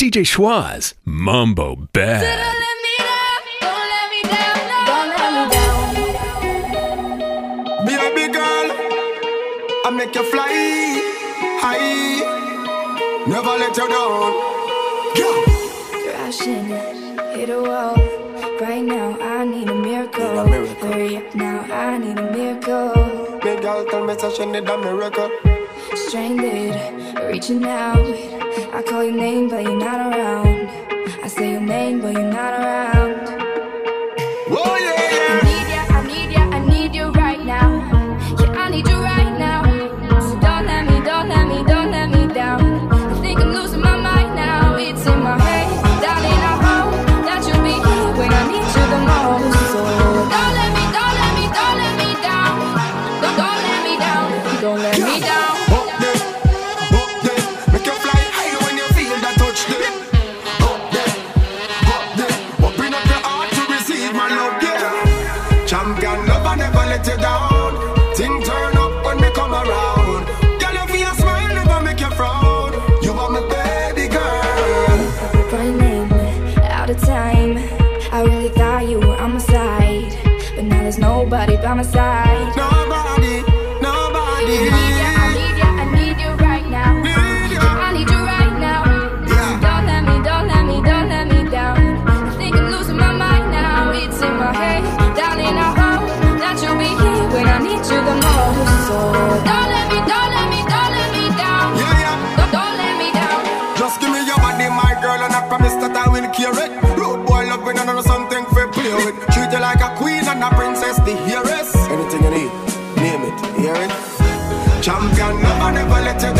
DJ Schwaz, Mambo Bad. I make you fly high, never let you down. Yeah. Crashing, hit a wall. Right now, I need a miracle. Need a miracle. Hurry up now, I need a miracle. Big girl, tell me that she a miracle stranded, reaching out. I call your name, but you're not around. I say your name, but you're not around. Oh, yeah, yeah. I need ya, I need ya, I need you right now. Yeah, I need you right now. So don't let me, don't let me, don't let me down. I think I'm losing my mind now. It's in my head, darling. I hope that you'll be here when I need you the most. Don't let me, don't let me, don't let me down. Don't let me down. Don't let me down. never let you go.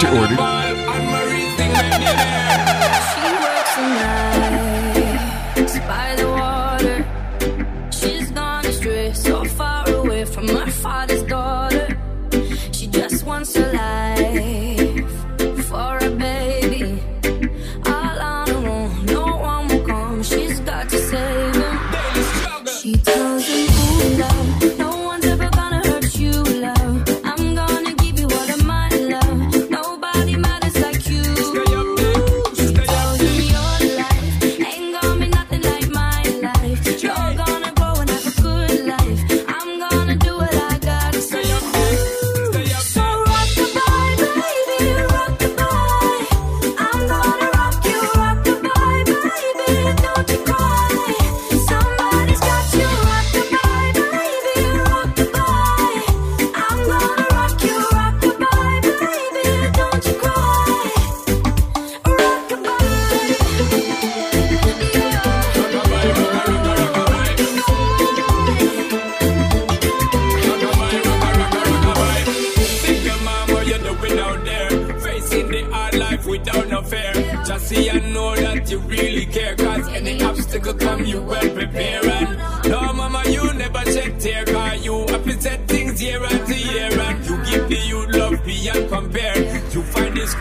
doctor ordered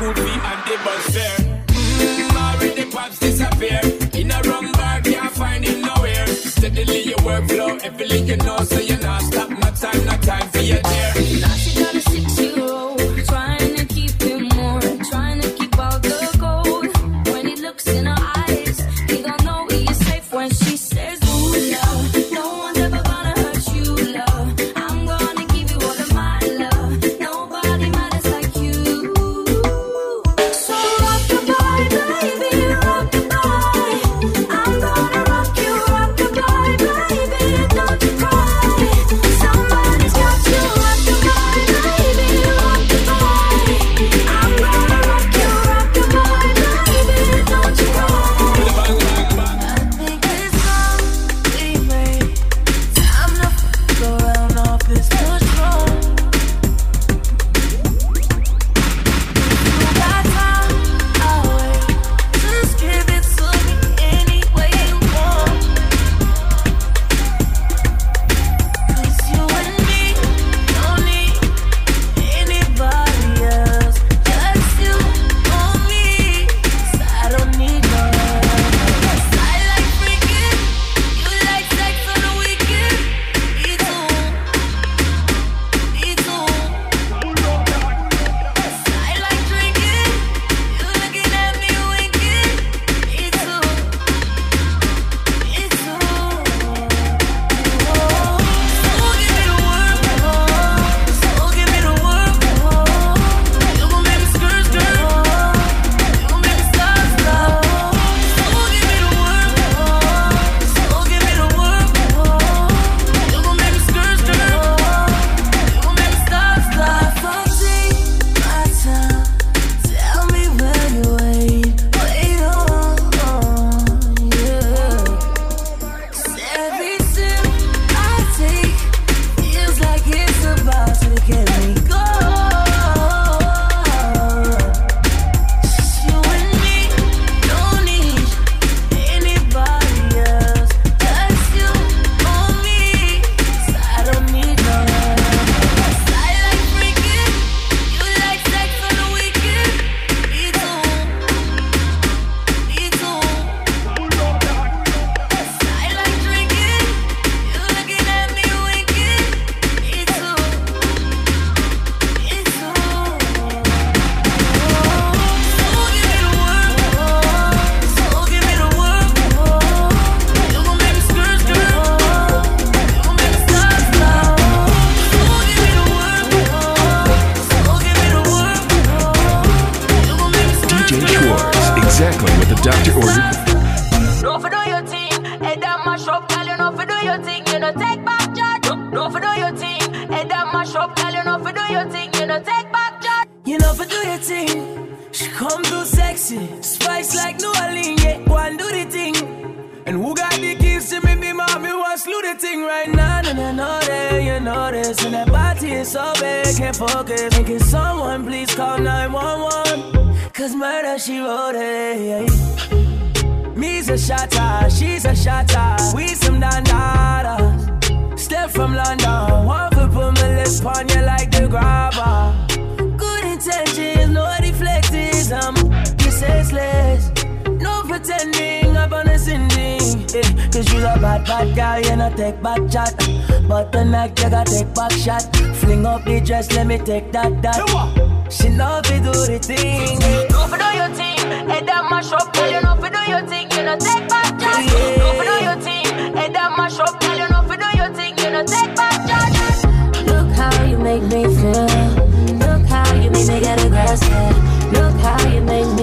could be and they must fair. Mm, already pops disappear. In a wrong bar, can't find him nowhere. Steadily your workflow, everything you know, so you're not stuck. She wrote it. Me's a shotter, she's a shotter. We some dandadas. A bad, bad girl, you no take back chat. But tonight you gotta take back shot. Fling up the dress, let me take that, that. She love to do the thing. yeah. No for do your thing, head that mash up, girl. You know for do your thing, you know take back charge. No for do your thing, head that mash up, girl. You know for do your thing, you know take back charge. Look how you make me feel. Look how you make me get aggressive. Look how you make me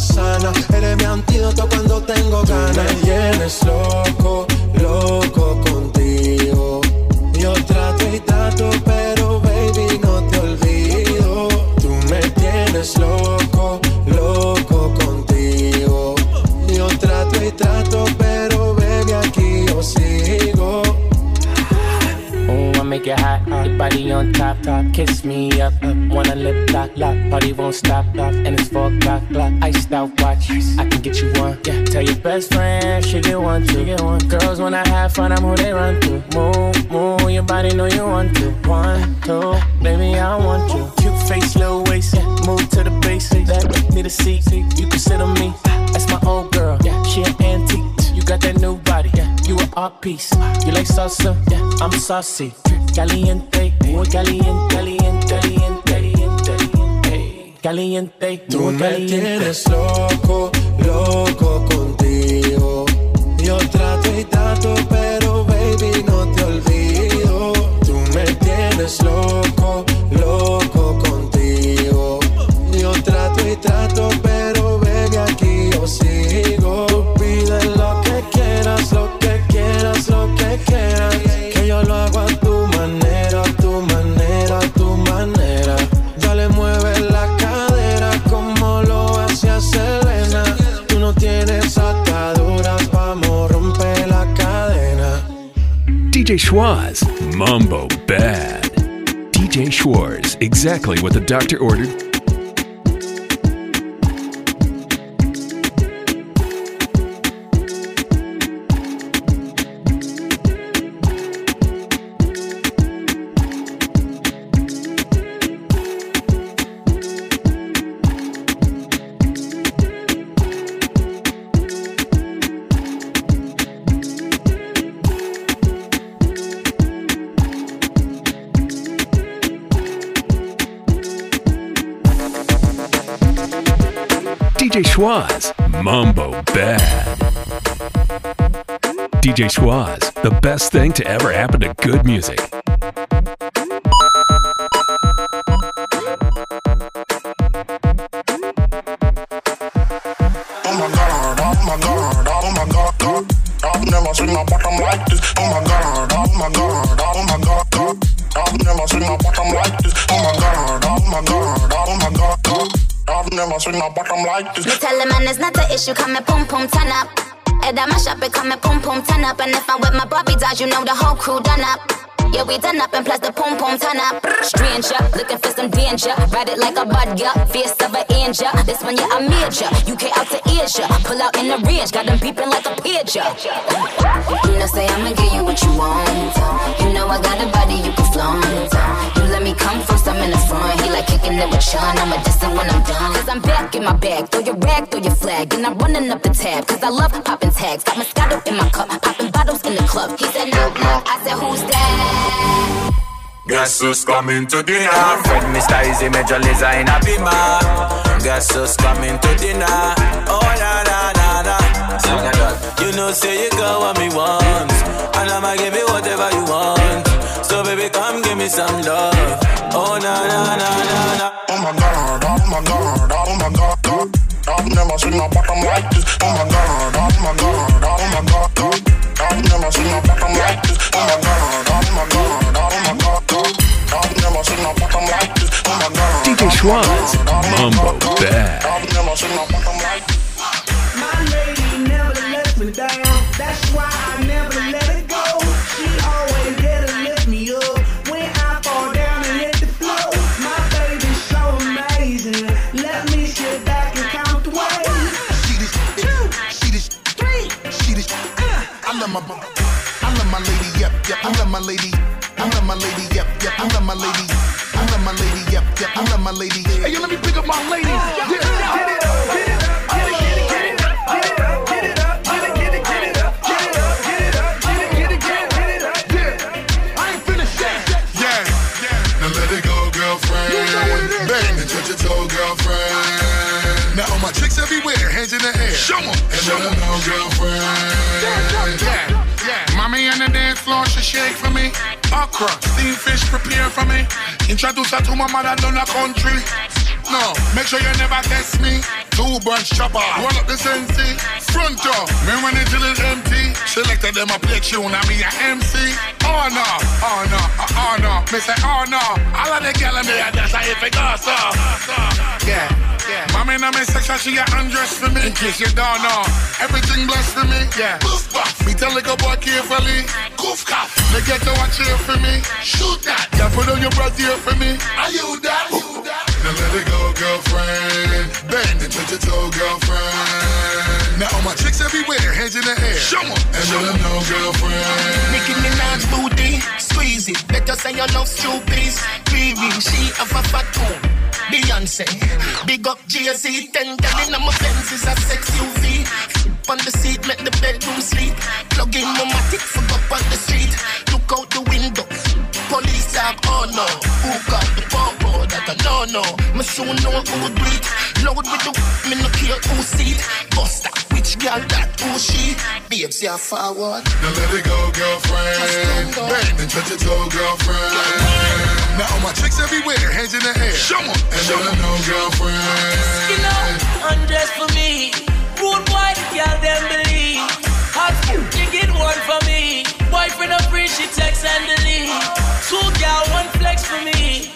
sana. Eres mi antídoto cuando tengo ganas. tienes loco, loco I fun, I'm who they run to. Move, move, your body know you want to. One, two, baby I want you. Cute face, little waist, yeah. Move to the base, that need a seat. You can sit on me. That's my old girl, yeah. She an antique. You got that new body, yeah. You an art piece. You like salsa, yeah. I'm saucy. Caliente, muy caliente, caliente, caliente, caliente, caliente, Tú me caliente. tienes loco exactly what the doctor ordered. Schwaz, Mambo Bad. DJ Schwaz, the best thing to ever happen to good music. Seen a bottom like this. Me tell man it's not the issue, come and pum pum turn up. And I mash up it, come and pum pum turn up. And if I'm with my Bobby dolls, you know the whole crew done up. Yeah, we done up and plus the pum pum turn up. Stranger, looking for some danger. Ride it like a yeah. Face of an angel. This one, yeah, I'm major. UK out to Asia. Pull out in the range, got them peeping like a pigeon. You know, say I'ma give you what you want. You know, I got a body you can flaunt. Me come first, I'm in the front. He like kicking it with Sean. I'm a distant when I'm done. Cause I'm back in my bag. Throw your rag, throw your flag. And I'm running up the tab. Cause I love popping tags. Got Moscato in my cup. Popping bottles in the club. He said, knock, knock. I said, who's that? Guess who's coming to dinner? Fred Mr. Easy Major Lazer in a beamer. Guess ah. who's coming to dinner? Oh na. Sing it out. You know say you got what me want, and I'ma give you whatever you want. So baby, come give me some love. Oh na na na na na. Oh my god, oh my god, oh my god, god. I've never seen a bottom like this. Oh my god, oh my god, oh my god, god. I've never seen a bottom like this. Oh my god, oh my god, oh my god, god. I've never seen a bottom like this. Oh my god. DJ Schwaz, Mambo Bad. Touch your girlfriend. Now all my chicks everywhere, hands in the air. Show 'em, and let 'em know, girlfriend. Yeah, yeah. Mommy on the dance floor, she shake for me. Okra, steamed fish, prepare for me. Introduce her to my mother down the country. No, make sure you never test me. Two bunch chopper, roll up the sensi. Front door, me when it till it's empty. Selected them a play tune, I mean a MC. Oh no, oh no, oh, no. Me say oh no. All of the in me, that's how if it goes so. Yeah, yeah. Mommy in section, she got undressed for me. In case you don't know, everything blessed for me. Yeah. Boof buff, me tell the boy carefully. Goof cough, they get to watch here for me. Shoot that, yeah. Put on your breath here for me. Are you that? You that? Now let it go, girlfriend. Bend and touch your toe, girlfriend. Now all my chicks everywhere, hands in the air. Show Show 'em and let 'em know, girlfriend. Nicki Minaj booty, squeeze it. Better say your love stupid. Baby, she have a fat tone. Beyonce, big up Jay-Z, ten gal in my Benz is a sex UV. Up on the seat, make the bedroom sleep. Plug in my matic, fuck up on the street. Look out the window, police talk, oh no. Who got the I no no. Me soon know who would bleed. Load with the me no care who seat. Buster, which girl that who she? Babes, yeah forward. Now let it go, girlfriend. Bang and touch your toe, girlfriend. Now all my chicks everywhere, hands in the air. Show 'em and let 'em know, girlfriend. You know, undress for me. Rude boy, the girl them believe. Hot food, you get one for me. Boyfriend a free, she text and delete. Two gal, one flex for me.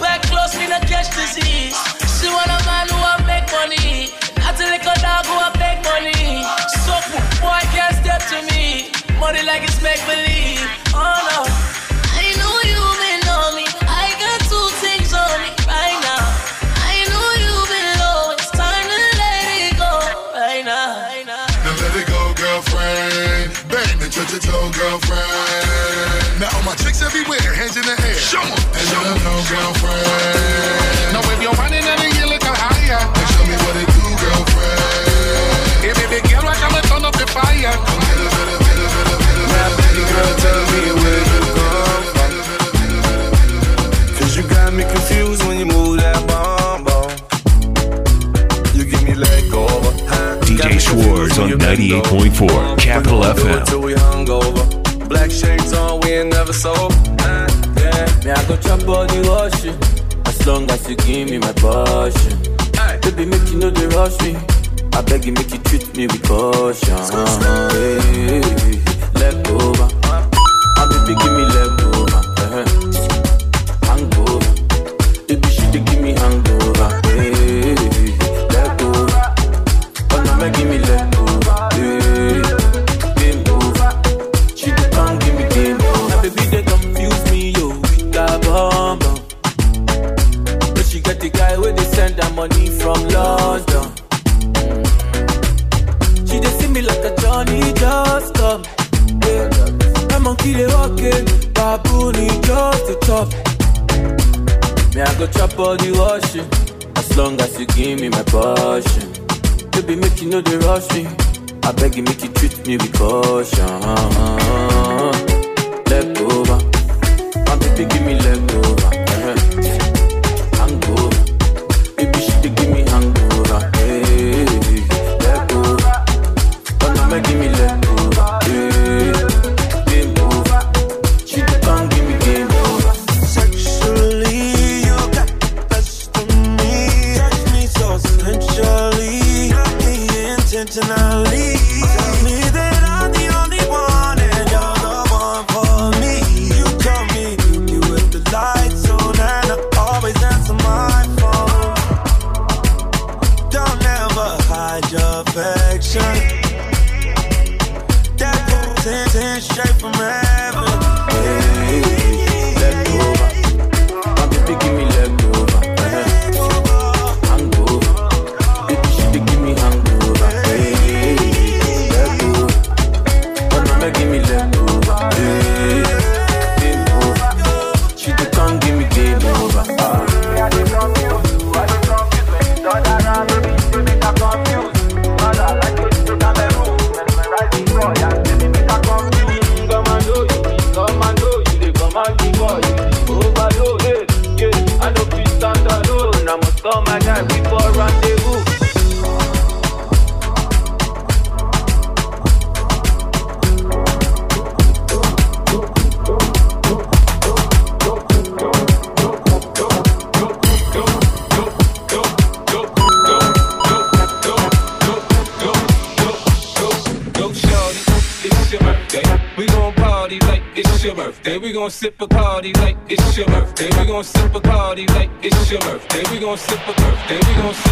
Back close, me not catch disease. She want a man who a make money. Not a little dog who a beg money. So boy can't step to me. Money like it's make believe. Oh no. Everywhere, hands in the air. Show 'em and let 'em know, girlfriend. Now if you're running and you look higher, then show me what it do, girlfriend. Hey baby girl, why can't we turn up the fire? Come get a bit of, bit of, bit of, bit of, Now, baby girl, tell me where you come from. Cause you got me confused when you move that bomb bomb. You give me leg over. Huh? DJ me Schwartz on you bend over. 98.4 Capital FM. Till we hungover. Black shades on, we ain't never sober. Uh, yeah. Me, I go chop all the washing. As long as you give me my passion. Baby, make you know they rush me. I beg you, make you treat me with caution. Hey, hey, hey. Leg over. Ah, baby, give me leg you give me my portion. Baby, make you know they rush me. I beg you, make you treat me with caution. sip a party like it's your birthday. We gon' sip a party like it's your birthday. We gon' sip a birthday. We gon' sip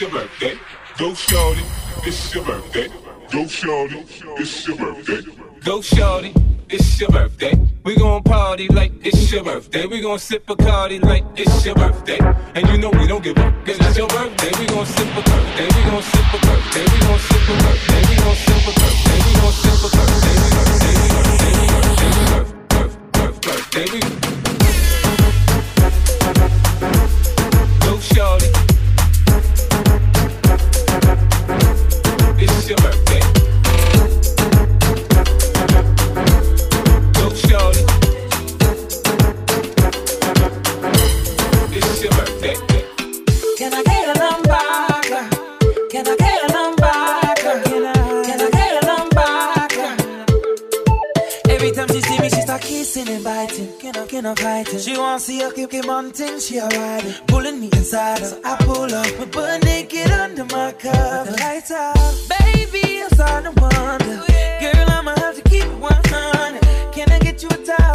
your birthday. Go shorty, it's your birthday. Go shorty, it's your birthday. Go shorty, it's your birthday. We gon' party like it's your birthday. We gon' sip Bacardi like it's your birthday. And you know we don't give up, cause it's your birthday. We gon' sip a birthday. We gon' sip a birthday. We gon' sip a birthday. We gon' sip a birthday. We gon' sip a birthday. We gon' sip a birthday. We gon' sip a birthday. We gon' sip a birthday. she no fighting. She won't see her keep mountain. She a she. Pulling me inside so I pull up. We butt naked under my cover. The lights out, baby. I'm starting to wonder. Girl, I'ma have to keep it 100. Can I get you a tie?